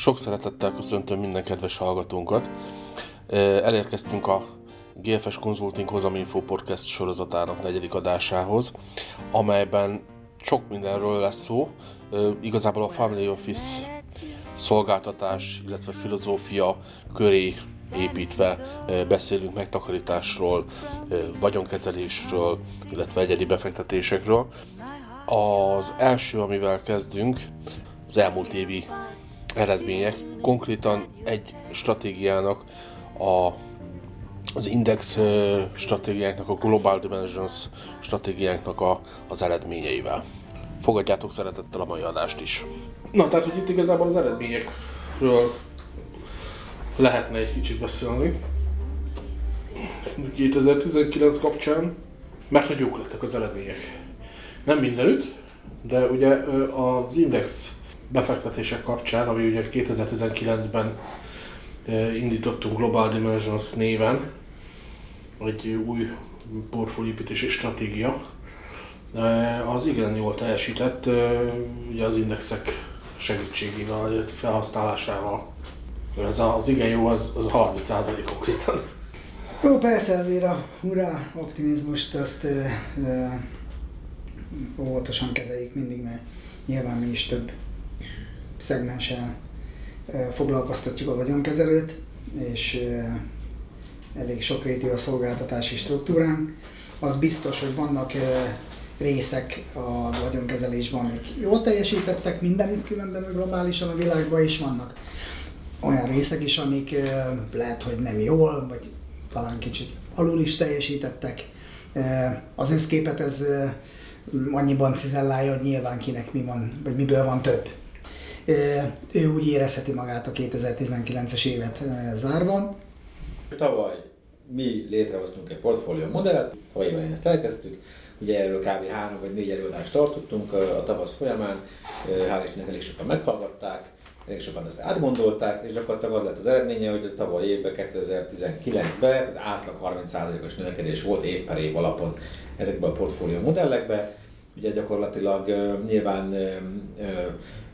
Sok szeretettel köszöntöm minden kedves hallgatónkat. Elérkeztünk a GFS Consulting Hozaminfo Podcast sorozatának negyedik adásához, amelyben sok mindenről lesz szó. Igazából a Family Office szolgáltatás, illetve filozófia köré építve beszélünk megtakarításról, vagyonkezelésről, illetve egyedi befektetésekről. Az első, amivel kezdünk, az elmúlt évi eredmények. Konkrétan egy stratégiának, a, az index stratégiáknak, a Global Dimensions stratégiáknak a, az eredményeivel. Fogadjátok szeretettel a mai adást is. Na, tehát, hogy itt igazából az eredményekről lehetne egy kicsit beszélni. 2019 kapcsán, mert hogy jók lettek az eredmények. Nem mindenütt, de ugye az index befektetések kapcsán, ami ugye 2019-ben indítottunk Global Dimensions néven, egy új portfóliépítési stratégia, az igen jól teljesített, ugye az indexek segítségével, illetve felhasználásával. Ez az igen jó, az, az 30% konkrétan. Jó, persze azért a hurrá optimizmust azt ö, ö, óvatosan kezeljük mindig, mert nyilván mi is több szegmensen foglalkoztatjuk a vagyonkezelőt, és elég sokrétű a szolgáltatási struktúránk. Az biztos, hogy vannak részek a vagyonkezelésben, amik jól teljesítettek, mindenütt különben globálisan a világban is vannak olyan részek is, amik lehet, hogy nem jól, vagy talán kicsit alul is teljesítettek. Az összképet ez annyiban cizellálja, hogy nyilván kinek mi van, vagy miből van több. Ő úgy érezheti magát a 2019-es évet zárva. Tavaly mi létrehoztunk egy portfólió modellt, tavaly én ezt elkezdtük, ugye erről kb. három vagy négy előadást tartottunk a tavasz folyamán, hál' Istennek elég sokan meghallgatták, elég sokan ezt átgondolták, és gyakorlatilag az lett az eredménye, hogy a tavaly évben, 2019-ben átlag 30%-os növekedés volt év per év alapon ezekben a portfólió modellekben. Ugye gyakorlatilag nyilván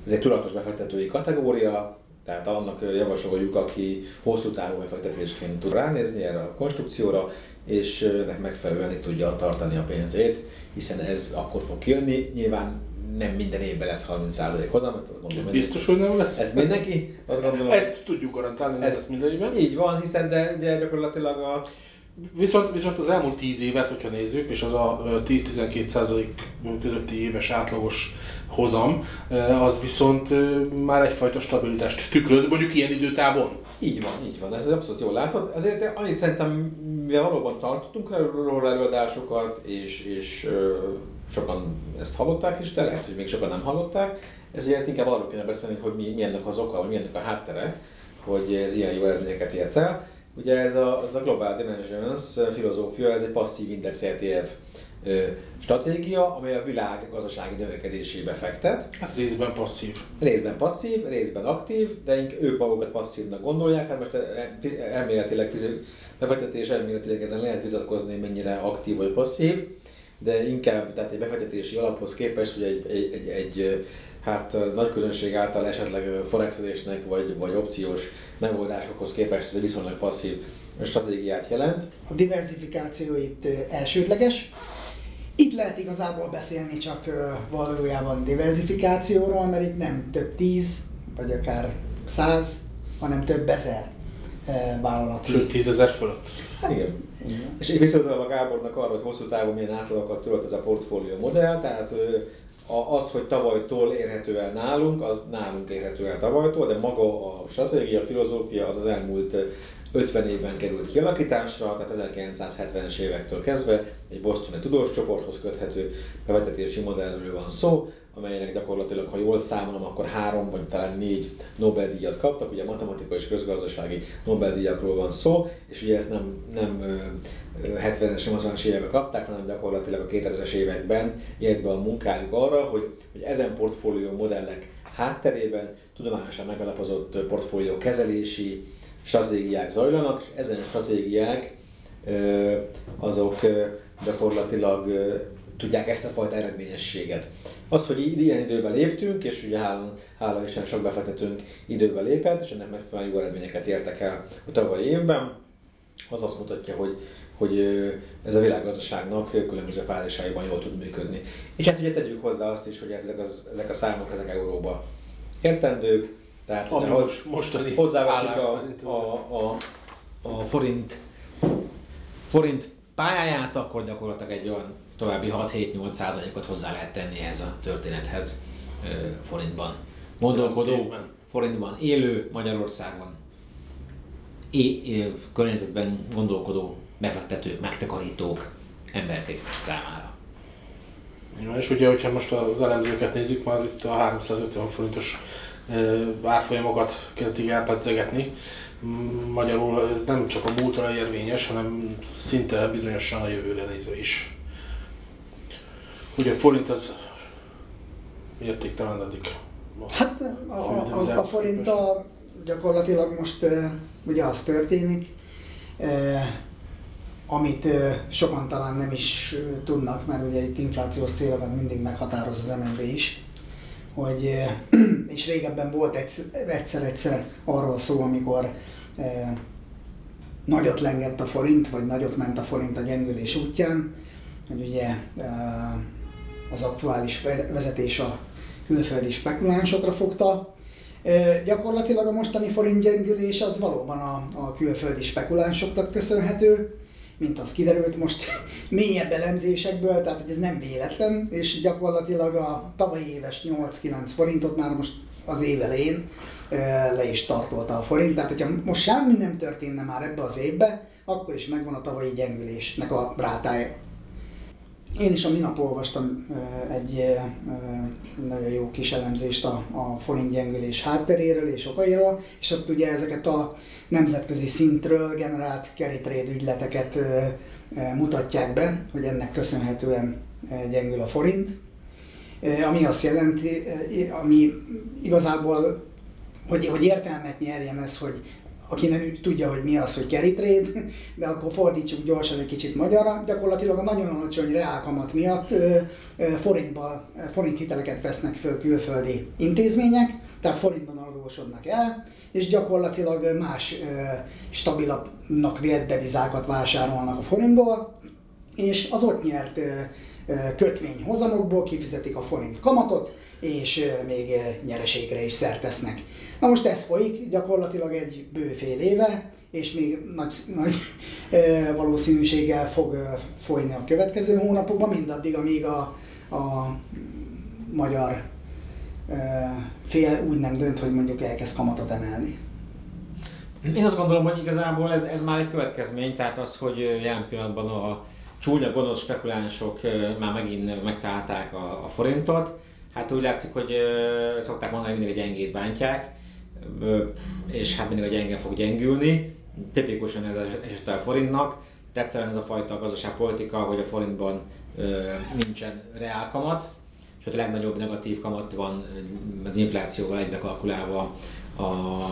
ez egy tudatos befektetői kategória, tehát annak javasoljuk, aki hosszú távú befektetésként tud ránézni erre a konstrukcióra, és ennek megfelelően itt tudja tartani a pénzét, hiszen ez akkor fog kijönni. Nyilván nem minden évben lesz 30% hozam, azt gondolom. Biztos, hogy nem lesz. Ez mindenki? Azt gondolom, Ezt tudjuk garantálni, ez lesz minden évben. Így van, hiszen de ugye gyakorlatilag a Viszont, viszont az elmúlt 10 évet, hogyha nézzük, és az a 10-12% közötti éves átlagos hozam, az viszont már egyfajta stabilitást tükröz, mondjuk ilyen időtávon. Így van, így van, ez abszolút jól látod. Ezért annyit szerintem, mivel valóban tartottunk róla előadásokat, és, és sokan ezt hallották is, de lehet, hogy még sokan nem hallották, ezért inkább arról kéne beszélni, hogy mi, mi ennek az oka, vagy mi ennek a háttere, hogy ez ilyen jó eredményeket ért el. Ugye ez a, ez a Global Dimensions filozófia, ez egy passzív index ETF stratégia, amely a világ gazdasági növekedésébe fektet. Hát részben passzív. Részben passzív, részben aktív, de ők magukat passzívnak gondolják, hát most elméletileg befektetés elméletileg ezen lehet vitatkozni, mennyire aktív vagy passzív, de inkább tehát egy befektetési alaphoz képest, hogy egy, egy, egy, egy hát nagy közönség által esetleg forexelésnek vagy, vagy opciós megoldásokhoz képest ez egy viszonylag passzív stratégiát jelent. A diversifikáció itt elsődleges. Itt lehet igazából beszélni csak valójában diversifikációról, mert itt nem több tíz, vagy akár száz, hanem több ezer vállalat. Sőt, tízezer fölött. Hát, igen. igen. És visszatudom a Gábornak arra, hogy hosszú távon milyen átlagokat tölt ez a portfólió modell, tehát a, azt, hogy tavalytól érhető el nálunk, az nálunk érhető el tavalytól, de maga a stratégia, a filozófia az az elmúlt 50 évben került kialakításra, tehát 1970-es évektől kezdve egy bosztoni tudós csoporthoz köthető bevetetési modellről van szó, amelynek gyakorlatilag, ha jól számolom, akkor három vagy talán négy Nobel-díjat kaptak, ugye matematikai és közgazdasági Nobel-díjakról van szó, és ugye ezt nem, nem 70-es, 80-as években kapták, hanem gyakorlatilag a 2000-es években jött be a munkájuk arra, hogy, hogy ezen portfólió modellek hátterében tudományosan megalapozott portfólió kezelési stratégiák zajlanak, és ezen stratégiák azok gyakorlatilag tudják ezt a fajta eredményességet. Az, hogy ilyen időben léptünk, és ugye hála, hála Isten sok befektetőnk időben lépett, és ennek megfelelően jó eredményeket értek el a tavalyi évben, az azt mutatja, hogy, hogy ez a világgazdaságnak különböző fázisaiban jól tud működni. És hát ugye tegyük hozzá azt is, hogy ezek, az, ezek a számok ezek euróba értendők, tehát Ami hoz, most, mostani hozzáveszik a, a, a, a forint, forint pályáját, akkor gyakorlatilag egy olyan további 6-7-8 százalékot hozzá lehet tenni ehhez a történethez forintban. Gondolkodó, forintban élő Magyarországon, é, é, környezetben gondolkodó befektetők, megtakarítók, emberek számára. Igen, és ugye, hogyha most az elemzőket nézzük, már itt a 350 forintos árfolyamokat kezdik elpedzegetni. Magyarul ez nem csak a múltra érvényes, hanem szinte bizonyosan a jövőre nézve is. Ugye a forint az értéktelenedik. Hát a, a, a, a forint a, gyakorlatilag most ugye az történik, amit sokan talán nem is tudnak, mert ugye itt inflációs célokat mindig meghatároz az MNB is, hogy, és régebben volt egyszer-egyszer arról szó, amikor nagyot lengett a forint, vagy nagyot ment a forint a gyengülés útján, hogy ugye az aktuális vezetés a külföldi spekulánsokra fogta. Gyakorlatilag a mostani forint gyengülés az valóban a, a külföldi spekulánsoknak köszönhető, mint az kiderült most mélyebb elemzésekből, tehát hogy ez nem véletlen, és gyakorlatilag a tavalyi éves 8-9 forintot már most az év elején le is tartolta a forint, tehát hogyha most semmi nem történne már ebbe az évbe, akkor is megvan a tavalyi gyengülésnek a rátája. Én is a minap olvastam egy nagyon jó kis elemzést a, a forint gyengülés hátteréről és okairól, és ott ugye ezeket a nemzetközi szintről generált carry ügyleteket mutatják be, hogy ennek köszönhetően gyengül a forint, ami azt jelenti, ami igazából, hogy, hogy értelmet nyerjen ez, hogy aki nem tudja, hogy mi az, hogy carry trade, de akkor fordítsuk gyorsan egy kicsit magyarra. Gyakorlatilag a nagyon alacsony reálkamat miatt forintba, forint hiteleket vesznek föl külföldi intézmények, tehát forintban adósodnak el, és gyakorlatilag más stabilabbnak vélt devizákat vásárolnak a forintból, és az ott nyert kötvényhozamokból kifizetik a forint kamatot, és még nyereségre is szertesznek. Na most ez folyik gyakorlatilag egy bőfél éve, és még nagy, nagy valószínűséggel fog folyni a következő hónapokban, mindaddig, amíg a, a magyar fél úgy nem dönt, hogy mondjuk elkezd kamatot emelni. Én azt gondolom, hogy igazából ez, ez már egy következmény, tehát az, hogy jelen pillanatban a csúnya gonosz spekulánsok már megint megtalálták a, a forintot, hát úgy látszik, hogy szokták mondani, hogy mindig a gyengét bántják, és hát mindig a gyenge fog gyengülni. Tipikusan ez eset a forintnak. Egyszerűen ez a fajta gazdaságpolitika, hogy a forintban nincsen reálkamat, és a legnagyobb negatív kamat van az inflációval egybe kalkulálva a, a,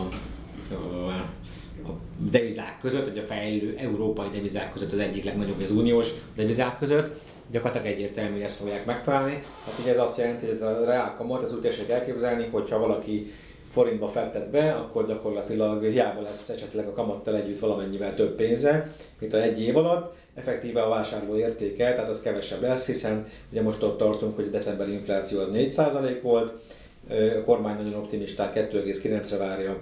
a devizák között, hogy a fejlő európai devizák között az egyik legnagyobb az uniós devizák között. Gyakorlatilag egyértelmű, hogy ezt fogják megtalálni. Hát ugye ez azt jelenti, hogy ez a reál kamat, az úgy elképzelni, hogyha valaki forintba fektet be, akkor gyakorlatilag hiába lesz esetleg a kamattal együtt valamennyivel több pénze, mint a egy év alatt, effektíve a vásárló értéke, tehát az kevesebb lesz, hiszen ugye most ott tartunk, hogy a decemberi infláció az 4% volt, a kormány nagyon optimisták 2,9-re várja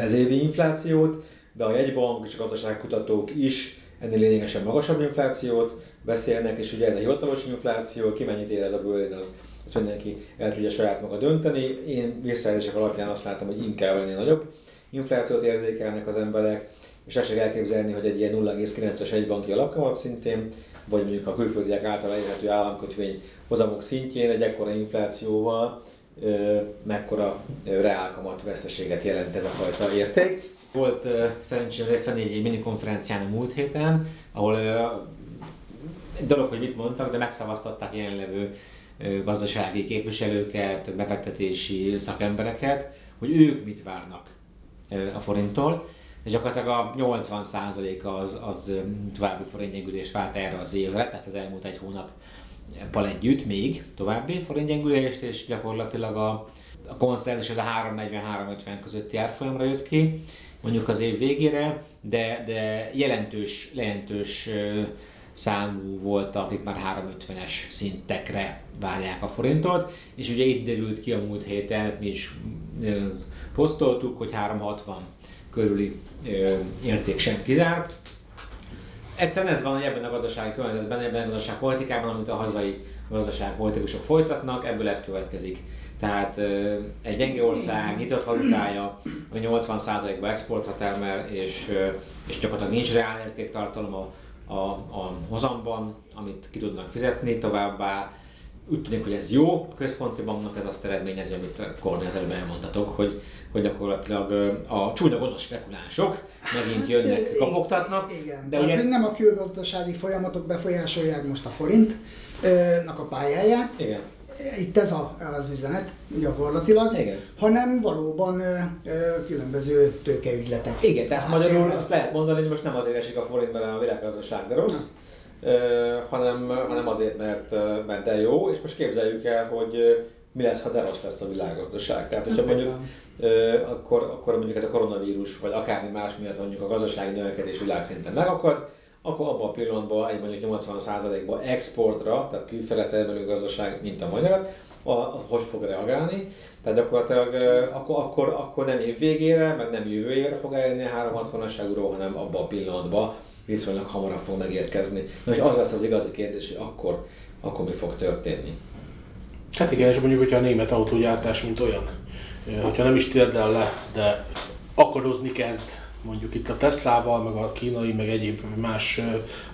ez évi inflációt, de a jegybank és a gazdaságkutatók is ennél lényegesen magasabb inflációt beszélnek, és ugye ez a hivatalos infláció, ki mennyit ér ez a bőrén, az ezt mindenki el tudja saját maga dönteni. Én visszajelzések alapján azt látom, hogy inkább ennél nagyobb inflációt érzékelnek az emberek, és ezt elképzelni, hogy egy ilyen 0,9-es egybanki alapkamat szintén, vagy mondjuk a külföldiek által elérhető államkötvény hozamok szintjén egy ekkora inflációval mekkora reálkamat veszteséget jelent ez a fajta érték. Volt szerencsém részt venni egy minikonferencián a múlt héten, ahol egy dolog, hogy mit mondtak, de megszavaztatták jelenlevő gazdasági képviselőket, befektetési szakembereket, hogy ők mit várnak a forinttól, és gyakorlatilag a 80%-a az, az további forintgyengülést várt erre az évre, tehát az elmúlt egy hónap pal együtt még további forintgyengülést, és gyakorlatilag a, a konszenzus az a 340-350 közötti árfolyamra jött ki, mondjuk az év végére, de, de jelentős, jelentős számú voltak, akik már 350-es szintekre várják a forintot, és ugye itt derült ki a múlt héten, mi is posztoltuk, hogy 360 körüli érték sem kizárt. Egyszerűen ez van, hogy ebben a gazdasági környezetben, ebben a gazdaságpolitikában, amit a hazai gazdaságpolitikusok folytatnak, ebből ez következik. Tehát egy gyenge ország nyitott valutája, a 80%-ba exportra termel, és, és gyakorlatilag nincs reál értéktartalom a, a, a hozamban, amit ki tudnak fizetni, továbbá. Úgy tűnik, hogy ez jó, a központi banknak ez azt eredményezi, amit Kornél az előbb elmondhatok, hogy, hogy gyakorlatilag a csúnya gonosz spekulánsok megint jönnek, kapogtatnak. Igen, de ugye... nem a külgazdasági folyamatok befolyásolják most a forintnak a pályáját, Igen itt ez a, az üzenet gyakorlatilag, Igen. hanem valóban ö, ö, különböző tőkeügyletek. Igen, tehát hát magyarul azt lehet mondani, hogy most nem azért esik a forint bele a világgazdaság, de rossz, ö, hanem, hanem azért, mert, mert de jó, és most képzeljük el, hogy mi lesz, ha de rossz lesz a világgazdaság. Tehát, hogyha mondjuk akkor, akkor mondjuk ez a koronavírus, vagy akármi más miatt mondjuk a gazdasági növekedés világszinten megakad, akkor abban a pillanatban egy mondjuk 80%-ban exportra, tehát külfele termelő gazdaság, mint a magyar, az hogy fog reagálni. Tehát gyakorlatilag akkor, akkor, akkor nem év végére, meg nem jövő évre fog eljönni a 360-as euró, hanem abban a pillanatban viszonylag hamarabb fog megérkezni. Na és az lesz az igazi kérdés, hogy akkor, akkor mi fog történni. Hát igen, és mondjuk, hogyha a német autógyártás, mint olyan, hogyha nem is térdel le, de akarozni kezd, mondjuk itt a Teslával, meg a kínai, meg egyéb más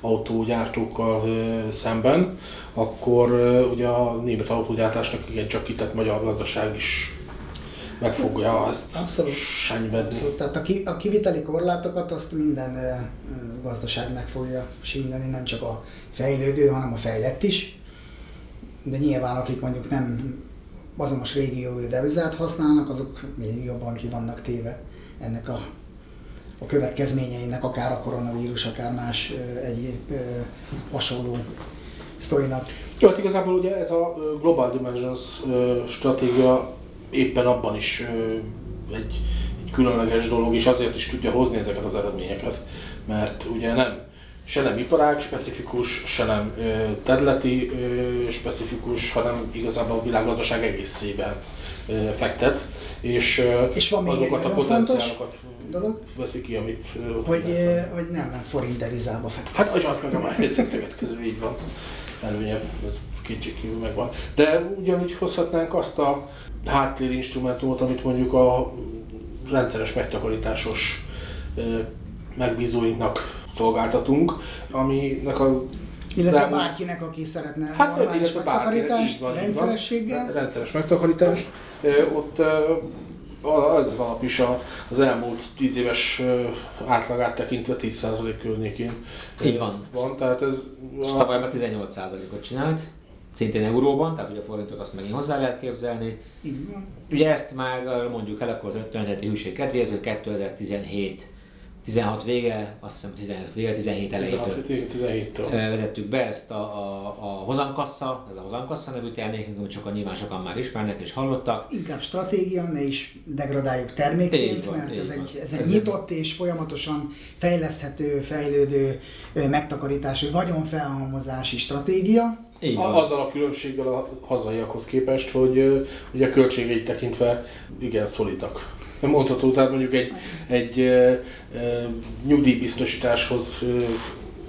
autógyártókkal szemben, akkor ugye a német autógyártásnak igen csak kitett magyar gazdaság is megfogja ezt abszolút, senyvedni. Abszolút. Tehát a, ki, a kiviteli korlátokat azt minden gazdaság meg fogja sínyleni, nem csak a fejlődő, hanem a fejlett is. De nyilván akik mondjuk nem azonos régiói devizát használnak, azok még jobban ki vannak téve ennek a a következményeinek, akár a koronavírus, akár más egyéb hasonló sztorinak. Jó, hát igazából ugye ez a Global Dimensions stratégia éppen abban is egy, egy különleges dolog, és azért is tudja hozni ezeket az eredményeket, mert ugye nem se nem iparág specifikus, se nem területi specifikus, hanem igazából a világgazdaság egészében fektet, és, és van még azokat a potenciálokat dolog, veszi ki, amit ott hogy, hogy nem, nem forint devizába fektet. Hát az az meg a már következő, így van. Előnye, ez kétségkívül megvan. De ugyanúgy hozhatnánk azt a háttérinstrumentumot, amit mondjuk a rendszeres megtakarításos megbízóinknak szolgáltatunk, aminek a illetve de, bárkinek, aki szeretne hát, normális megtakarítást, van, rendszerességgel. Van, rendszeres megtakarítás. Ott ez az alap is az elmúlt 10 éves átlagát tekintve 10% környékén. Így van. van tehát ez a... tavaly 18%-ot csinált, szintén euróban, tehát ugye a forintot azt megint hozzá lehet képzelni. Így van. Ugye ezt már mondjuk el akkor történeti hűség kedvéért, hogy 2017 16 vége, azt hiszem 15 vége, 17 elejétől 17 vezettük be ezt a, a, a hozamkassa, ez a hozamkassa nevű termékünk, amit sokan nyilván sokan már ismernek és hallottak. Inkább stratégia, ne is degradáljuk termékként, van, mert ez egy, ez egy ez nyitott és folyamatosan fejleszthető, fejlődő megtakarítású vagyonfelhalmozási stratégia. Így van. Azzal a különbséggel a hazaiakhoz képest, hogy ugye a költségeit tekintve igen szolidak mondható, tehát mondjuk egy, egy e, e, nyugdíjbiztosításhoz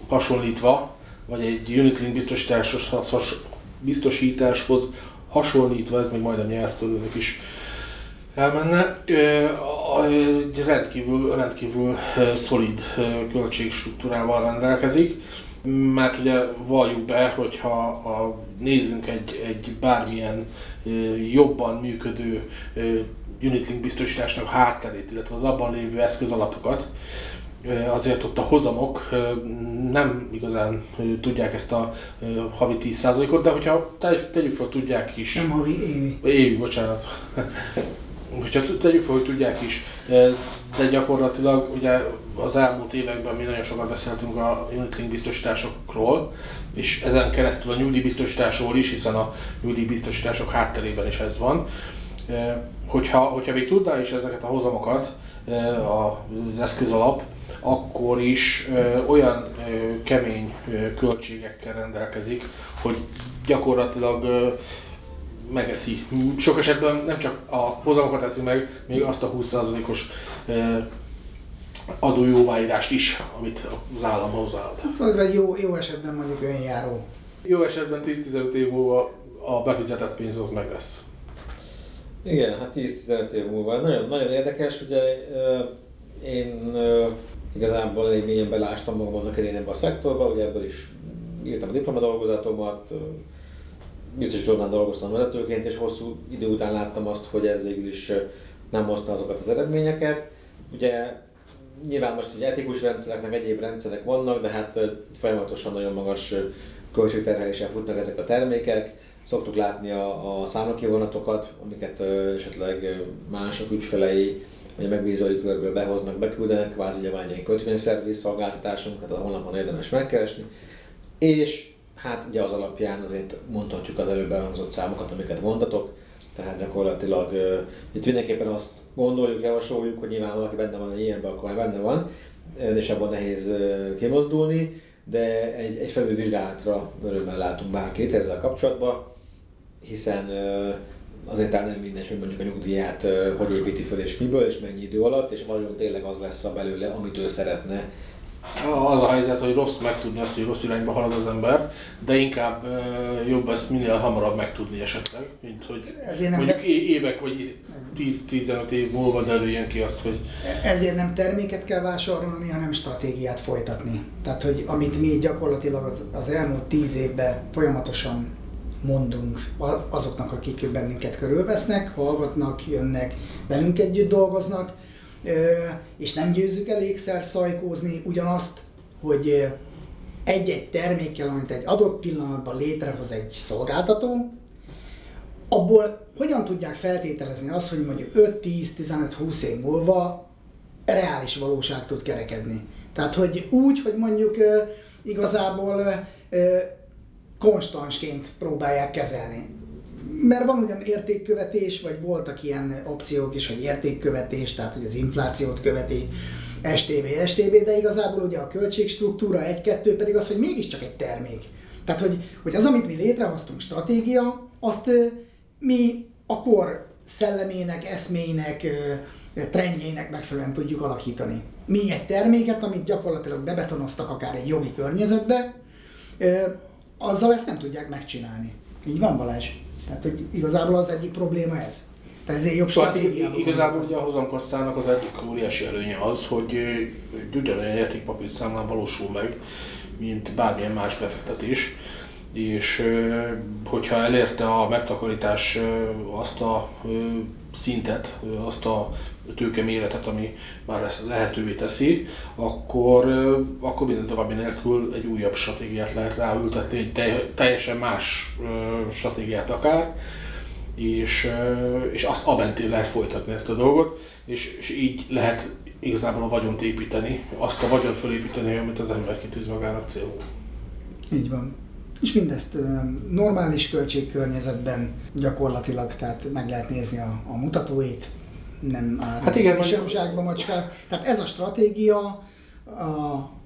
hasonlítva, vagy egy unitlink biztosításhoz, has, biztosításhoz hasonlítva, ez még majdnem nyelvtörőnek is elmenne, egy rendkívül, rendkívül szolid költségstruktúrával rendelkezik, mert ugye valljuk be, hogyha a, nézzünk egy, egy bármilyen jobban működő Unitlink biztosításnak hátterét, illetve az abban lévő eszközalapokat, azért ott a hozamok nem igazán tudják ezt a havi 10%-ot, de hogyha tegyük fel, tudják is. Nem havi, évi. Évi, bocsánat. hogyha tegyük fel, hogy tudják is, de, de gyakorlatilag ugye az elmúlt években mi nagyon sokat beszéltünk a unit biztosításokról, és ezen keresztül a nyugdíjbiztosításról is, hiszen a nyugdíjbiztosítások hátterében is ez van. Hogyha, hogyha még tudná is ezeket a hozamokat, az eszközalap, akkor is olyan kemény költségekkel rendelkezik, hogy gyakorlatilag megeszi. Sok esetben nem csak a hozamokat eszi meg, még azt a 20%-os adójóváírást is, amit az állam hozzáad. Vagy jó, jó esetben mondjuk önjáró. Jó esetben 10-15 év múlva a befizetett pénz az meg lesz. Igen, hát 10-15 év múlva. Nagyon, nagyon érdekes, ugye én igazából elég mélyen belástam magam annak idején ebbe a szektorba, ugye ebből is írtam a diplomadolgozatomat, biztosítónál dolgoztam vezetőként, és hosszú idő után láttam azt, hogy ez végül is nem hozta azokat az eredményeket. Ugye nyilván most egy etikus rendszerek, meg egyéb rendszerek vannak, de hát folyamatosan nagyon magas költségterheléssel futnak ezek a termékek. Szoktuk látni a, a számlakivonatokat, amiket esetleg mások ügyfelei vagy a megbízói körből behoznak, beküldenek, kvázi gyavány egy kötvényszerviz szolgáltatásunkat, a honlapon érdemes megkeresni. És hát ugye az alapján azért mondhatjuk az előbb elhangzott számokat, amiket mondtatok, tehát gyakorlatilag uh, itt mindenképpen azt gondoljuk, javasoljuk, hogy nyilván valaki benne van egy ilyenben, akkor már benne van, és abban nehéz uh, kimozdulni, de egy, egy felülvizsgálatra örömmel látunk bárkit ezzel kapcsolatban, hiszen azért talán nem mindegy, hogy mondjuk a nyugdíját hogy építi föl és miből és mennyi idő alatt, és nagyon tényleg az lesz a belőle, amit ő szeretne az a helyzet, hogy rossz megtudni azt, hogy rossz irányba halad az ember, de inkább jobb ezt minél hamarabb megtudni esetleg, mint hogy Ezért nem mondjuk de... évek vagy 10-15 év múlva derüljön ki azt, hogy... Ezért nem terméket kell vásárolni, hanem stratégiát folytatni. Tehát, hogy amit mi gyakorlatilag az, az elmúlt 10 évben folyamatosan mondunk azoknak, akik bennünket körülvesznek, hallgatnak, jönnek, velünk együtt dolgoznak, és nem győzzük elégszer szajkózni ugyanazt, hogy egy-egy termékkel, amit egy adott pillanatban létrehoz egy szolgáltató, abból hogyan tudják feltételezni azt, hogy mondjuk 5-10-15-20 év múlva reális valóság tud kerekedni. Tehát, hogy úgy, hogy mondjuk igazából konstansként próbálják kezelni mert van ugyan értékkövetés, vagy voltak ilyen opciók is, hogy értékkövetés, tehát hogy az inflációt követi, STB, STB, de igazából ugye a költségstruktúra egy-kettő pedig az, hogy mégiscsak egy termék. Tehát, hogy, hogy az, amit mi létrehoztunk stratégia, azt mi a kor szellemének, eszmének, trendjének megfelelően tudjuk alakítani. Mi egy terméket, amit gyakorlatilag bebetonoztak akár egy jogi környezetbe, azzal ezt nem tudják megcsinálni. Így van Balázs? Tehát, hogy igazából az egyik probléma ez. Tehát ezért jobb szóval Igazából ugye a hozamkasszának az egyik óriási előnye az, hogy ugyanolyan értékpapír számlán valósul meg, mint bármilyen más befektetés és hogyha elérte a megtakarítás azt a szintet, azt a tőke méretet, ami már ezt lehetővé teszi, akkor, akkor minden további nélkül egy újabb stratégiát lehet ráültetni, egy teljesen más stratégiát akár, és, és azt abentén lehet folytatni ezt a dolgot, és, és így lehet igazából a vagyont építeni, azt a vagyont fölépíteni, amit az ember kitűz magának célul. Így van. És mindezt normális költségkörnyezetben gyakorlatilag, tehát meg lehet nézni a, a mutatóit, nem áll hát igen, zsákba macskát. Tehát ez a stratégia a,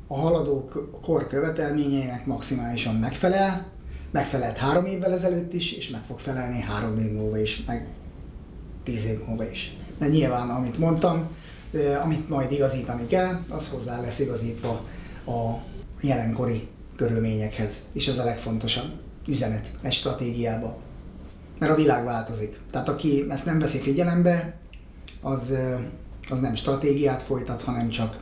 a haladó kor követelményeinek maximálisan megfelel, megfelelt három évvel ezelőtt is, és meg fog felelni három év múlva is, meg tíz év múlva is. De nyilván, amit mondtam, amit majd igazítani kell, az hozzá lesz igazítva a jelenkori körülményekhez, és ez a legfontosabb üzenet egy stratégiába. Mert a világ változik. Tehát aki ezt nem veszi figyelembe, az, az nem stratégiát folytat, hanem csak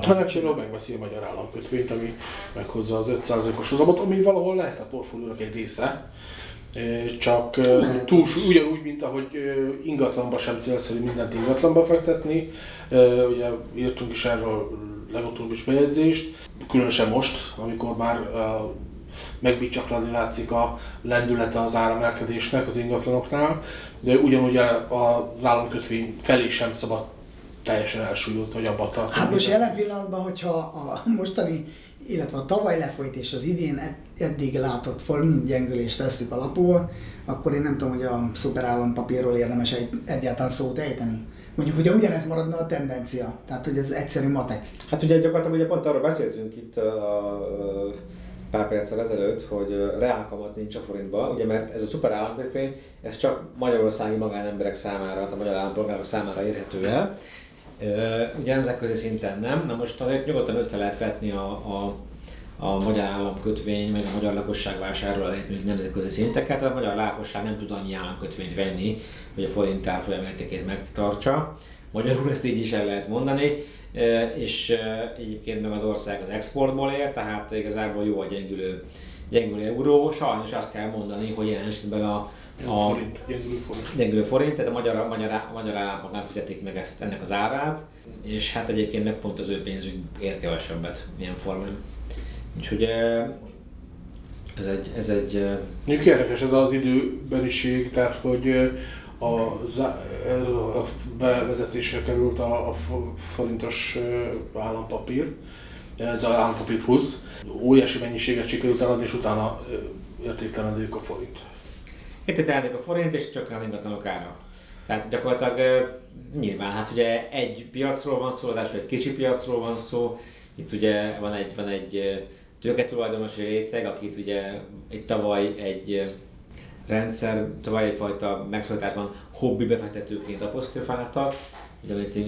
Tanácséről megveszi a magyar államkötvényt, ami meghozza az 5%-os hozamot, ami valahol lehet a portfóliónak egy része, csak túl, ugyanúgy, mint ahogy ingatlanba sem célszerű mindent ingatlanba fektetni. Ugye írtunk is erről legutóbb is bejegyzést, különösen most, amikor már megbicsakladni látszik a lendülete az áramelkedésnek az ingatlanoknál, de ugyanúgy az államkötvény felé sem szabad teljesen elsúlyozni, hogy abba tartani. Hát most jelen pillanatban, hogyha a mostani, illetve a tavaly lefolyt és az idén eddig látott forint gyengülést tesszük alapul, akkor én nem tudom, hogy a szuperállampapírról érdemes egy, egyáltalán szót ejteni. Mondjuk ugye ugyanez maradna a tendencia, tehát hogy ez egyszerű matek. Hát ugye gyakorlatilag ugye pont arról beszéltünk itt a, pár perccel ezelőtt, hogy reálkamat nincs a forintban, ugye mert ez a szuper államkötvény, ez csak magyarországi magánemberek számára, tehát a magyar állampolgárok számára érhető el. Ugye nemzetközi szinten nem. Na most azért nyugodtan össze lehet vetni a, a, a magyar államkötvény, meg a magyar lakosság vásárol lehet nemzetközi szinteket, tehát a magyar lakosság nem tud annyi államkötvényt venni, hogy a forint árfolyam értékét megtartsa. Magyarul ezt így is el lehet mondani, és egyébként meg az ország az exportból ér, tehát igazából jó a gyengülő, gyengülő euró. Sajnos azt kell mondani, hogy ilyen esetben a, a forint, gyengülő forint. Gyengülő forint, tehát a magyar, a magyar, a magyar állampolgár fizetik meg ezt, ennek az árát, és hát egyébként meg pont az ő pénzük ér kevesebbet ilyen formán. Úgyhogy ez egy... Ez egy Mondjuk érdekes ez az időbeliség, tehát hogy a, a bevezetésre került a, a forintos állampapír, ez az állampapír plusz, óriási mennyiséget sikerült eladni, és utána értéktelenedik a forint. Értéktelenedik a forint, és csak az ingatlanok ára. Tehát gyakorlatilag nyilván, hát ugye egy piacról van szó, vagy egy kicsi piacról van szó, itt ugye van egy, van egy tőketulajdonosi réteg, akit ugye egy tavaly egy rendszer, tavaly egyfajta megszólításban hobbi befektetőként apostrofáltak, ugye amit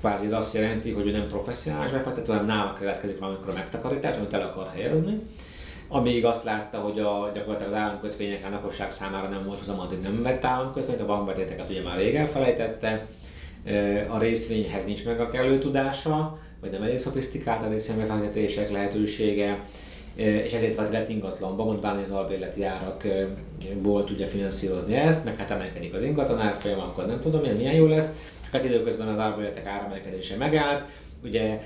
kvázi ez azt jelenti, hogy ő nem professzionális befektető, hanem nála keletkezik valamikor a megtakarítás, amit el akar helyezni. Amíg azt látta, hogy a, gyakorlatilag az államkötvények a lakosság számára nem volt hozam, addig nem vett államkötvényt, a bankbetéteket ugye már régen felejtette, a részvényhez nincs meg a kellő tudása, vagy nem elég szofisztikált a részvénybefektetések lehetősége, és ezért vagy lett ingatlanba, mondván, hogy az albérleti árakból tudja finanszírozni ezt, meg hát emelkedik az ingatlan árfolyam, akkor nem tudom, milyen, milyen jó lesz. Hát időközben az albérletek áremelkedése megállt, ugye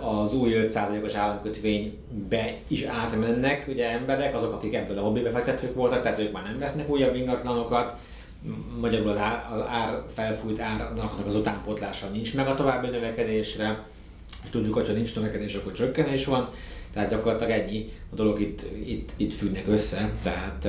az új 5%-os államkötvénybe is átmennek ugye emberek, azok, akik ebből a hobbi befektetők voltak, tehát ők már nem vesznek újabb ingatlanokat, magyarul az ár, az ár felfújt árnak az utánpótlása nincs meg a további növekedésre, tudjuk, hogy ha nincs növekedés, akkor csökkenés van, tehát gyakorlatilag ennyi a dolog itt, itt, itt függnek össze. Tehát,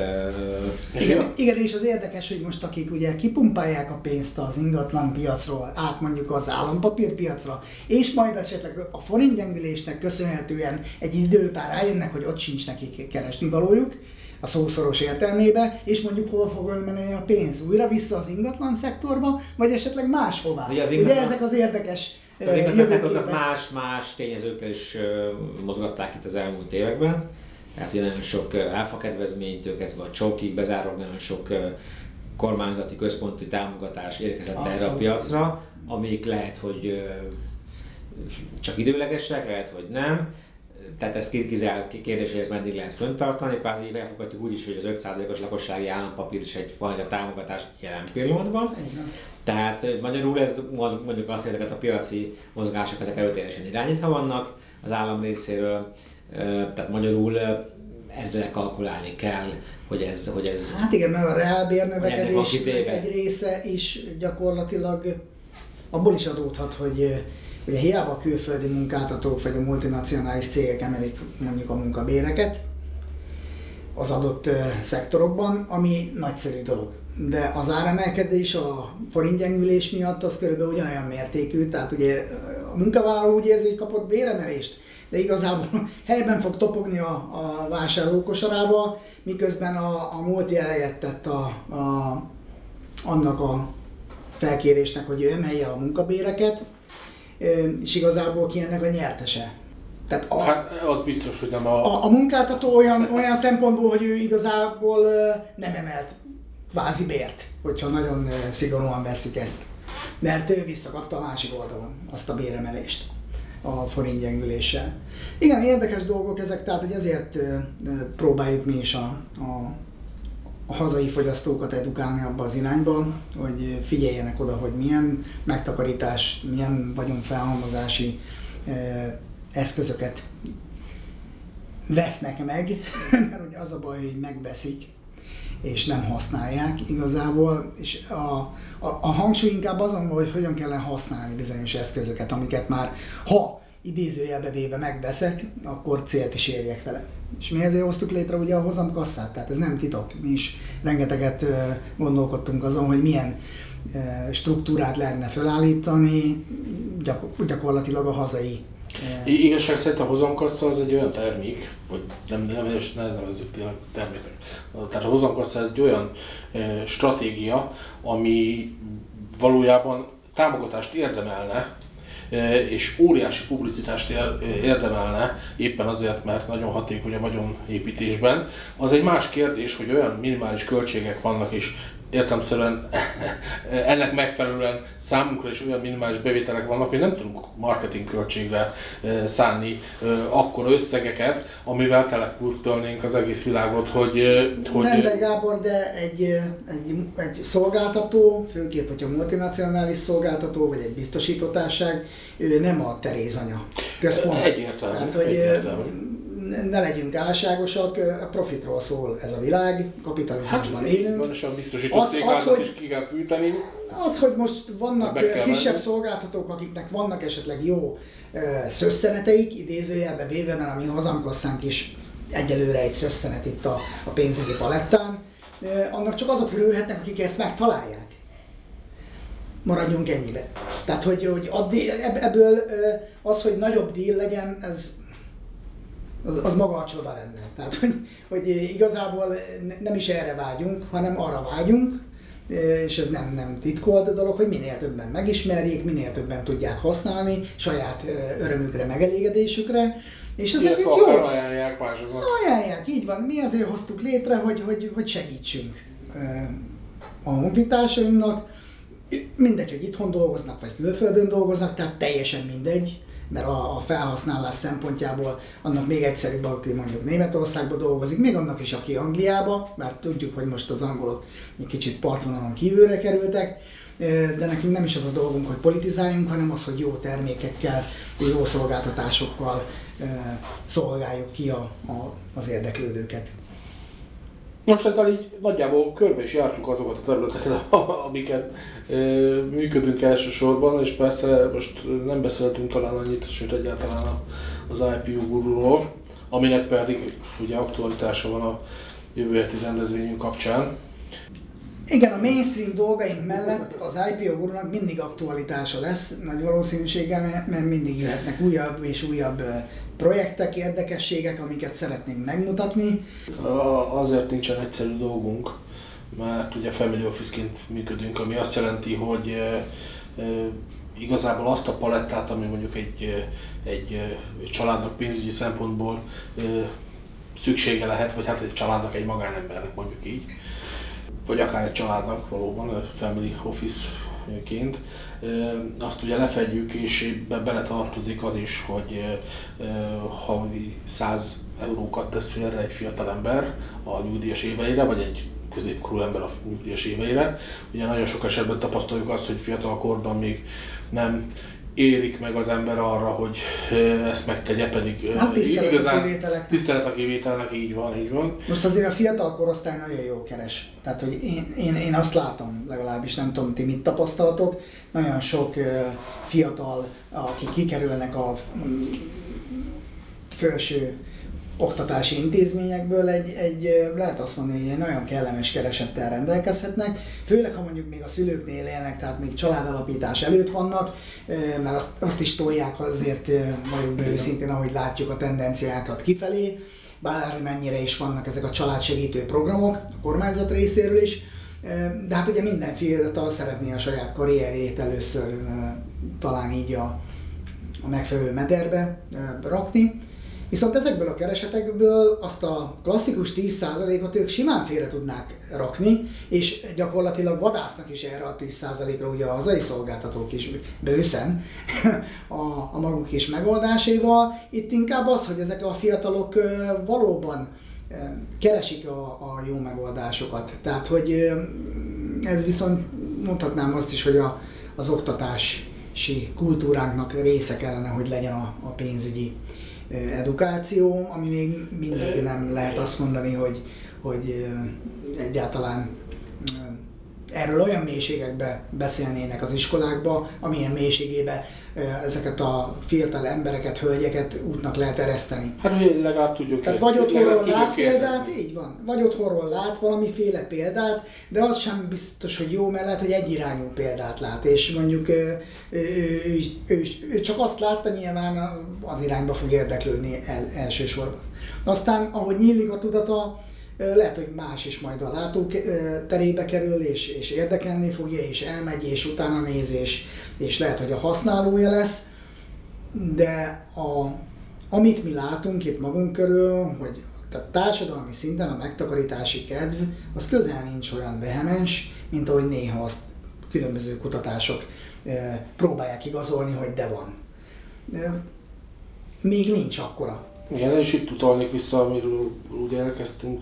uh, igen, igen, és az érdekes, hogy most akik ugye kipumpálják a pénzt az ingatlan piacról, át mondjuk az állampapírpiacra, és majd esetleg a forint gyengülésnek köszönhetően egy idő után rájönnek, hogy ott sincs nekik keresni valójuk, a szószoros értelmébe, és mondjuk hol fog menni a pénz? Újra vissza az ingatlan szektorba, vagy esetleg máshová? Ugye, az Ugye ezek az érdekes Pedig az más-más tényezőkkel is mozgatták itt az elmúlt években. Tehát ugye nagyon sok áfa kedvezménytől kezdve a csókig bezárva, nagyon sok kormányzati központi támogatás érkezett Abszolút. erre a piacra, amik lehet, hogy csak időlegesek, lehet, hogy nem tehát ez kizár kérdés, hogy ezt meddig lehet föntartani, kvázi elfogadjuk úgy is, hogy az 5%-os lakossági állampapír is egyfajta támogatás jelen pillanatban. Igen. Tehát magyarul ez mondjuk azt, hogy ezeket a piaci mozgások ezek erőteljesen irányítva vannak az állam részéről, tehát magyarul ezzel kalkulálni kell, hogy ez... Hogy ez hát igen, mert a reálbérnövekedés egy része is gyakorlatilag abból is adódhat, hogy Ugye hiába a külföldi munkáltatók vagy a multinacionális cégek emelik mondjuk a munkabéreket az adott szektorokban, ami nagyszerű dolog. De az áremelkedés a forintgyengülés miatt az körülbelül ugyanolyan mértékű, tehát ugye a munkavállaló úgy érzi, hogy kapott béremelést, de igazából helyben fog topogni a, a vásárló kosarába, miközben a, a multi eleget tett a, a, annak a felkérésnek, hogy ő emelje a munkabéreket, és igazából ki ennek a nyertese. Tehát a, hát az biztos, hogy nem a... A, a munkáltató olyan, olyan szempontból, hogy ő igazából nem emelt kvázi bért, hogyha nagyon szigorúan veszük ezt. Mert ő visszakapta a másik oldalon azt a béremelést a forint gyengüléssel. Igen, érdekes dolgok ezek, tehát hogy ezért próbáljuk mi is a, a a hazai fogyasztókat edukálni abba az irányba, hogy figyeljenek oda, hogy milyen megtakarítás, milyen vagyonfelhalmozási eszközöket vesznek meg, mert ugye az a baj, hogy megveszik, és nem használják igazából, és a, a, a hangsúly inkább azon, hogy hogyan kellene használni bizonyos eszközöket, amiket már, ha idézőjelbe véve megveszek, akkor célt is érjek vele. És mi ezért hoztuk létre ugye a hozamkasszát, tehát ez nem titok. Mi is rengeteget gondolkodtunk azon, hogy milyen struktúrát lehetne felállítani, gyakorlatilag a hazai I- igazság szerint a hozamkassa az egy olyan termék, vagy nem, nem, nem, nem nevezzük tényleg terméknek. Tehát a hozamkassa egy olyan e, stratégia, ami valójában támogatást érdemelne, és óriási publicitást érdemelne, éppen azért, mert nagyon hatékony a vagyonépítésben. Az egy más kérdés, hogy olyan minimális költségek vannak, és értelmszerűen ennek megfelelően számunkra is olyan minimális bevételek vannak, hogy nem tudunk marketing költségre szánni akkor összegeket, amivel telekurtölnénk az egész világot, hogy... hogy nem, de Gábor, de egy, egy, egy szolgáltató, főképp, hogyha multinacionális szolgáltató, vagy egy biztosítótárság, ő nem a Terézanya központ. Egyértelmű. Tehát, hogy egyértelmű ne legyünk álságosak, a profitról szól ez a világ, kapitalizmusban hát, élünk. A biztosított az, az, hogy, is ki kell fűteni. Az, hogy most vannak kisebb menni. szolgáltatók, akiknek vannak esetleg jó szösszeneteik, idézőjelben véve, mert a mi hazamkasszánk is egyelőre egy szösszenet itt a, a pénzügyi palettán, annak csak azok örülhetnek, akik ezt megtalálják maradjunk ennyibe. Tehát, hogy, hogy addig, ebből az, hogy nagyobb díl legyen, ez az, az maga a csoda lenne. Tehát, hogy, hogy igazából nem is erre vágyunk, hanem arra vágyunk, és ez nem, nem titkolt dolog, hogy minél többen megismerjék, minél többen tudják használni, saját örömükre, megelégedésükre, és ez nekünk jó. ajánlják másoknak. Ajánlják, így van. Mi azért hoztuk létre, hogy, hogy, hogy segítsünk a honfitársainknak. Mindegy, hogy itthon dolgoznak, vagy külföldön dolgoznak, tehát teljesen mindegy mert a, a felhasználás szempontjából annak még egyszerűbb, aki mondjuk Németországban dolgozik, még annak is, aki Angliába, mert tudjuk, hogy most az angolok egy kicsit partvonalon kívülre kerültek, de nekünk nem is az a dolgunk, hogy politizáljunk, hanem az, hogy jó termékekkel, jó szolgáltatásokkal szolgáljuk ki a, a, az érdeklődőket. Most ezzel így nagyjából körbe is jártuk azokat a területeket, amiket e, működünk elsősorban, és persze most nem beszéltünk talán annyit, sőt egyáltalán az IPU gururól, aminek pedig ugye aktualitása van a jövő heti rendezvényünk kapcsán. Igen, a mainstream dolgaink mellett az IPO gurunak mindig aktualitása lesz, nagy valószínűséggel, mert mindig jöhetnek újabb és újabb projektek, érdekességek, amiket szeretnénk megmutatni. Azért nincsen egyszerű dolgunk, mert ugye family office-ként működünk, ami azt jelenti, hogy igazából azt a palettát, ami mondjuk egy, egy családnak pénzügyi szempontból szüksége lehet, vagy hát egy családnak, egy magánembernek mondjuk így, vagy akár egy családnak valóban, family office-ként, azt ugye lefedjük, és be bele tartozik az is, hogy havi 100 eurókat tesz félre egy fiatal ember a nyugdíjas éveire, vagy egy középkorú ember a nyugdíjas éveire. Ugye nagyon sok esetben tapasztaljuk azt, hogy fiatal korban még nem érik meg az ember arra, hogy ezt megtegye, pedig hát tisztelet igazán, a kivételeknek. Tisztelet a kivételnek, így van, így van. Most azért a fiatal korosztály nagyon jó keres. Tehát, hogy én, én, én azt látom, legalábbis nem tudom, ti mit tapasztalatok, nagyon sok fiatal, akik kikerülnek a mm, felső oktatási intézményekből egy, egy, lehet azt mondani, hogy egy nagyon kellemes keresettel rendelkezhetnek, főleg ha mondjuk még a szülőknél élnek, tehát még családalapítás előtt vannak, mert azt, azt is tolják azért, vagyok be őszintén, ahogy látjuk a tendenciákat kifelé, bár mennyire is vannak ezek a családsegítő programok a kormányzat részéről is, de hát ugye minden fiatal szeretné a saját karrierjét először talán így a, a megfelelő mederbe rakni, Viszont ezekből a keresetekből azt a klasszikus 10%-ot ők simán félre tudnák rakni, és gyakorlatilag vadásznak is erre a 10%-ra ugye a hazai szolgáltatók is bőszen a, a maguk is megoldásaival. Itt inkább az, hogy ezek a fiatalok valóban keresik a, a jó megoldásokat. Tehát, hogy ez viszont mondhatnám azt is, hogy a, az oktatási kultúránknak része kellene, hogy legyen a, a pénzügyi edukáció, ami még mindig nem lehet azt mondani, hogy, hogy egyáltalán erről olyan mélységekbe beszélnének az iskolákba, amilyen mélységébe ezeket a fiatal embereket, hölgyeket útnak lehet ereszteni. Hát, hogy legalább tudjuk Tehát vagy otthonról lát példát, így van, vagy otthonról lát valamiféle példát, de az sem biztos, hogy jó, mert lehet, hogy egyirányú példát lát, és mondjuk ő, ő, ő, ő, ő csak azt látta, nyilván az irányba fog érdeklődni el, elsősorban. Aztán, ahogy nyílik a tudata, lehet, hogy más is majd a látók terébe kerül, és, és érdekelni fogja, és elmegy, és utána néz, és, és lehet, hogy a használója lesz, de a, amit mi látunk itt magunk körül, hogy tehát társadalmi szinten a megtakarítási kedv, az közel nincs olyan vehemens, mint ahogy néha azt különböző kutatások próbálják igazolni, hogy de van. Még nincs akkora igen, és itt utalnék vissza, amiről ugye elkezdtünk.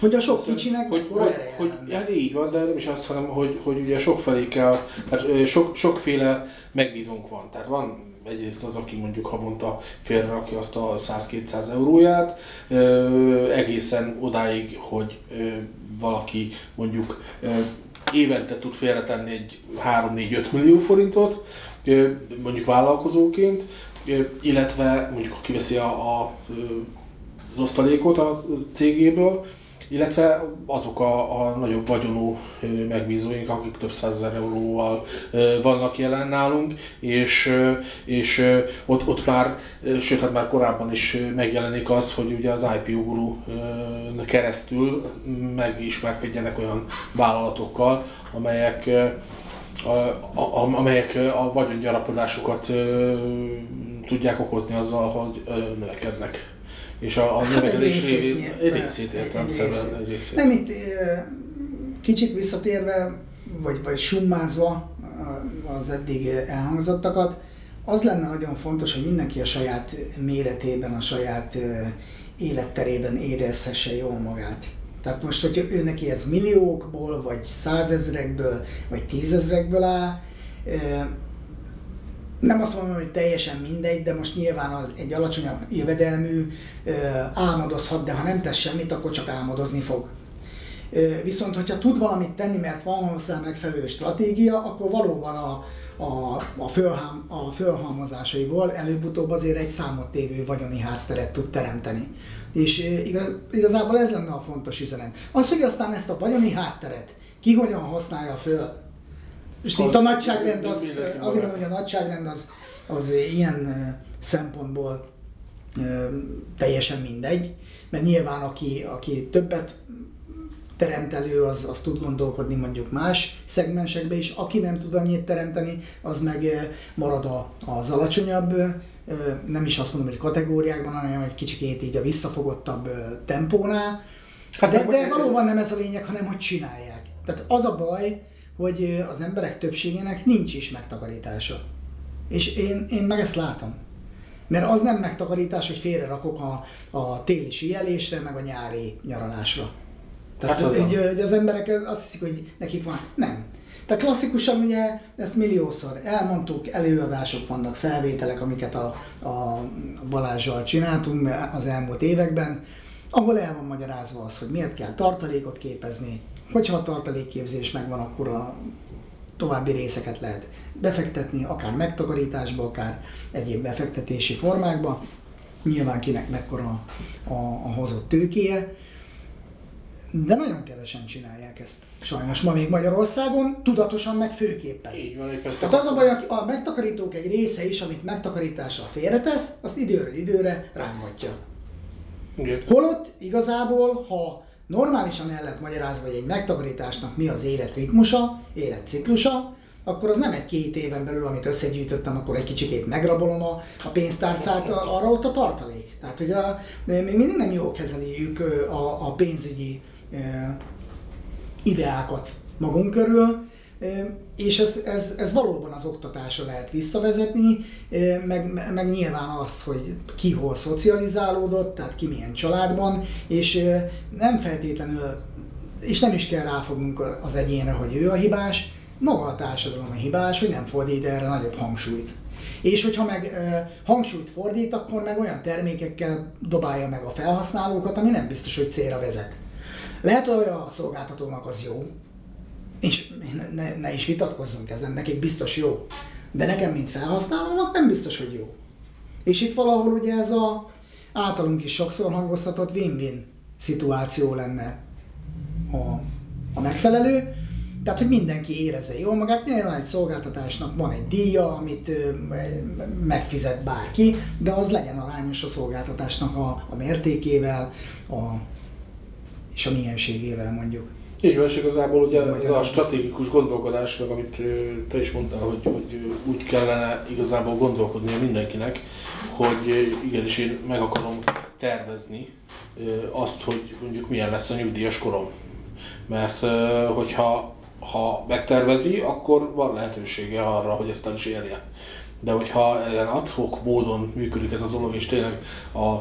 Hogy a sok kicsinek hogy, hogy, hogy, hát így van, de nem is azt, hanem hogy, hogy ugye sok felé kell, tehát sok, sokféle megbízónk van. Tehát van egyrészt az, aki mondjuk havonta félrerakja azt a 100-200 euróját, egészen odáig, hogy valaki mondjuk évente tud félretenni egy 3-4-5 millió forintot, mondjuk vállalkozóként, illetve mondjuk kiveszi a, a, az osztalékot a cégéből, illetve azok a, a nagyobb vagyonú megbízóink, akik több százezer euróval vannak jelen nálunk, és, és ott, ott már, sőt, hát már korábban is megjelenik az, hogy ugye az IPO Guru keresztül megismerkedjenek olyan vállalatokkal, amelyek a, a, amelyek a vagyongyarapodásukat tudják okozni azzal, hogy növekednek. És a, a hát növekedés részét értelemszerűen. Egy részét. Nem itt kicsit visszatérve, vagy, vagy summázva az eddig elhangzottakat, az lenne nagyon fontos, hogy mindenki a saját méretében, a saját életterében érezhesse jól magát. Tehát most, hogyha ő neki ez milliókból, vagy százezrekből, vagy tízezrekből áll, nem azt mondom, hogy teljesen mindegy, de most nyilván az egy alacsonyabb jövedelmű álmodozhat, de ha nem tesz semmit, akkor csak álmodozni fog. Viszont, hogyha tud valamit tenni, mert van hozzá megfelelő stratégia, akkor valóban a, a, a, fölhám, a fölhalmozásaiból előbb-utóbb azért egy számot tévő vagyoni hátteret tud teremteni. És igaz, igazából ez lenne a fontos üzenet. Az, hogy aztán ezt a vagyoni hátteret ki hogyan használja föl, és itt a nagyságrend az, azért mondom, hogy a nagyságrend az, az ilyen szempontból teljesen mindegy, mert nyilván aki, aki többet teremt elő, az, az tud gondolkodni mondjuk más szegmensekbe is, aki nem tud annyit teremteni, az meg marad a, az alacsonyabb, nem is azt mondom, hogy kategóriákban, hanem egy kicsikét így a visszafogottabb tempónál. Hát de, de valóban nem ez a lényeg, hanem hogy csinálják. Tehát az a baj, hogy az emberek többségének nincs is megtakarítása. És én, én meg ezt látom. Mert az nem megtakarítás, hogy félre rakok a, a téli síelésre, meg a nyári nyaralásra. Tehát hát az, hogy, hogy az emberek azt hiszik, hogy nekik van. Nem. Tehát klasszikusan ugye ezt milliószor elmondtuk, előadások vannak, felvételek, amiket a, a Balázsjal csináltunk az elmúlt években, ahol el van magyarázva az, hogy miért kell tartalékot képezni, Hogyha a tartalékképzés megvan, akkor a további részeket lehet befektetni, akár megtakarításba, akár egyéb befektetési formákba. Nyilván kinek mekkora a, a hozott tőkéje, de nagyon kevesen csinálják ezt. Sajnos ma még Magyarországon, tudatosan meg főképpen. Így van, Tehát az a baj, a megtakarítók egy része is, amit megtakarítással félretesz, azt időről időre rángatja. Holott igazából, ha normálisan el lehet magyarázva, hogy egy megtakarításnak mi az életritmusa, életciklusa, akkor az nem egy két éven belül, amit összegyűjtöttem, akkor egy kicsikét megrabolom a, a pénztárcát, arra ott a tartalék. Tehát, hogy a, még mindig nem jól kezeljük a, a pénzügyi ideákat magunk körül, és ez, ez, ez valóban az oktatásra lehet visszavezetni, meg, meg nyilván az, hogy ki hol szocializálódott, tehát ki milyen családban, és nem feltétlenül, és nem is kell ráfognunk az egyénre, hogy ő a hibás, maga a társadalom a hibás, hogy nem fordít erre nagyobb hangsúlyt. És hogyha meg hangsúlyt fordít, akkor meg olyan termékekkel dobálja meg a felhasználókat, ami nem biztos, hogy célra vezet. Lehet, hogy a szolgáltatónak az jó, és ne, ne is vitatkozzunk ezen, nekik biztos jó. De nekem, mint felhasználónak nem biztos, hogy jó. És itt valahol ugye ez a általunk is sokszor hangoztatott win-win szituáció lenne a, a megfelelő. Tehát, hogy mindenki érezze jól magát, nyilván egy szolgáltatásnak van egy díja, amit megfizet bárki, de az legyen arányos a szolgáltatásnak a, a mértékével a, és a mienségével mondjuk. Így van, és igazából ugye ez a stratégikus gondolkodás, meg amit te is mondtál, hogy, hogy úgy kellene igazából gondolkodnia mindenkinek, hogy igenis én meg akarom tervezni azt, hogy mondjuk milyen lesz a nyugdíjas korom. Mert hogyha ha megtervezi, akkor van lehetősége arra, hogy ezt el is érje. De hogyha ilyen adhok módon működik ez a dolog, és tényleg a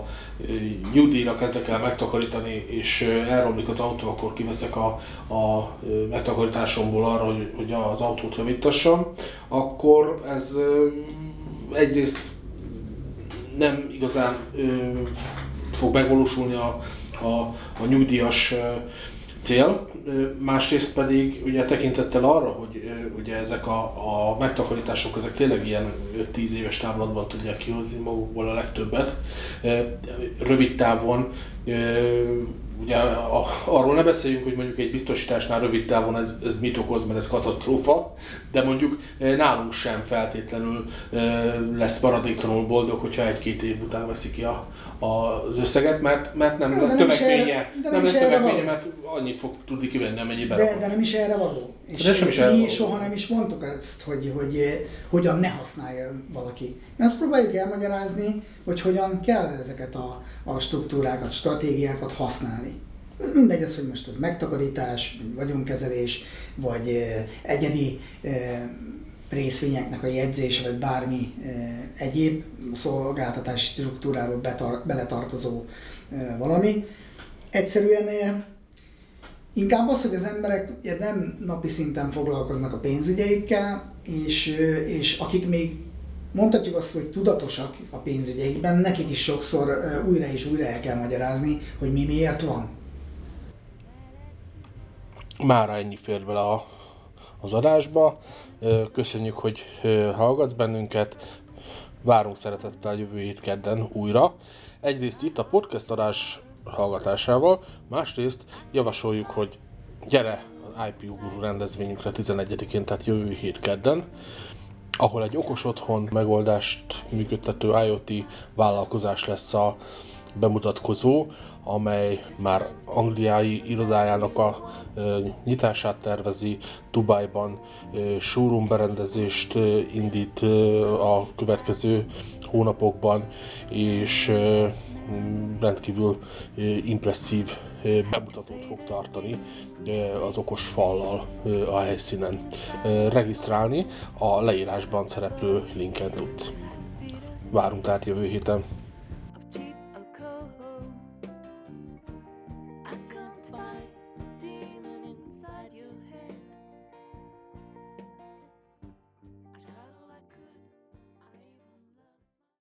nyugdíjra kezdek el megtakarítani, és elromlik az autó, akkor kiveszek a, a megtakarításomból arra, hogy, hogy az autót javítassam, akkor ez egyrészt nem igazán fog megvalósulni a, a, a nyugdíjas cél, másrészt pedig ugye tekintettel arra, hogy ugye ezek a, a megtakarítások ezek tényleg ilyen 5-10 éves távlatban tudják kihozni magukból a legtöbbet. Rövid távon ugye a, arról ne beszéljünk, hogy mondjuk egy biztosításnál rövid távon ez, ez mit okoz, mert ez katasztrófa, de mondjuk nálunk sem feltétlenül lesz maradéktalanul boldog, hogyha egy-két év után veszi ki a, az összeget, mert, mert nem, lesz tömegménye, nem, nem lesz tömegménye, mert annyit fog tudni kivenni, amennyi de, de nem is erre való. És de sem is mi való. soha nem is mondtuk ezt, hogy, hogy hogyan ne használja valaki. Mi azt próbáljuk elmagyarázni, hogy hogyan kell ezeket a, a struktúrákat, stratégiákat használni. Mindegy az, hogy most ez megtakarítás, vagy vagyonkezelés, vagy egyedi részvényeknek a jegyzése, vagy bármi egyéb szolgáltatási struktúrába betar- beletartozó valami. Egyszerűen inkább az, hogy az emberek nem napi szinten foglalkoznak a pénzügyeikkel, és, és akik még mondhatjuk azt, hogy tudatosak a pénzügyeikben, nekik is sokszor újra és újra el kell magyarázni, hogy mi miért van. Mára ennyi fér bele a, az adásba. Köszönjük, hogy hallgatsz bennünket. Várunk szeretettel jövő hét kedden újra. Egyrészt itt a podcast adás hallgatásával, másrészt javasoljuk, hogy gyere IPU Guru rendezvényünkre 11-én, tehát jövő hét kedden ahol egy okos otthon megoldást működtető IoT vállalkozás lesz a bemutatkozó, amely már angliai irodájának a nyitását tervezi, Dubajban showroom berendezést indít a következő hónapokban, és rendkívül impresszív bemutatót fog tartani az okos fallal a helyszínen. Regisztrálni a leírásban szereplő linken tudsz. Várunk tehát jövő héten.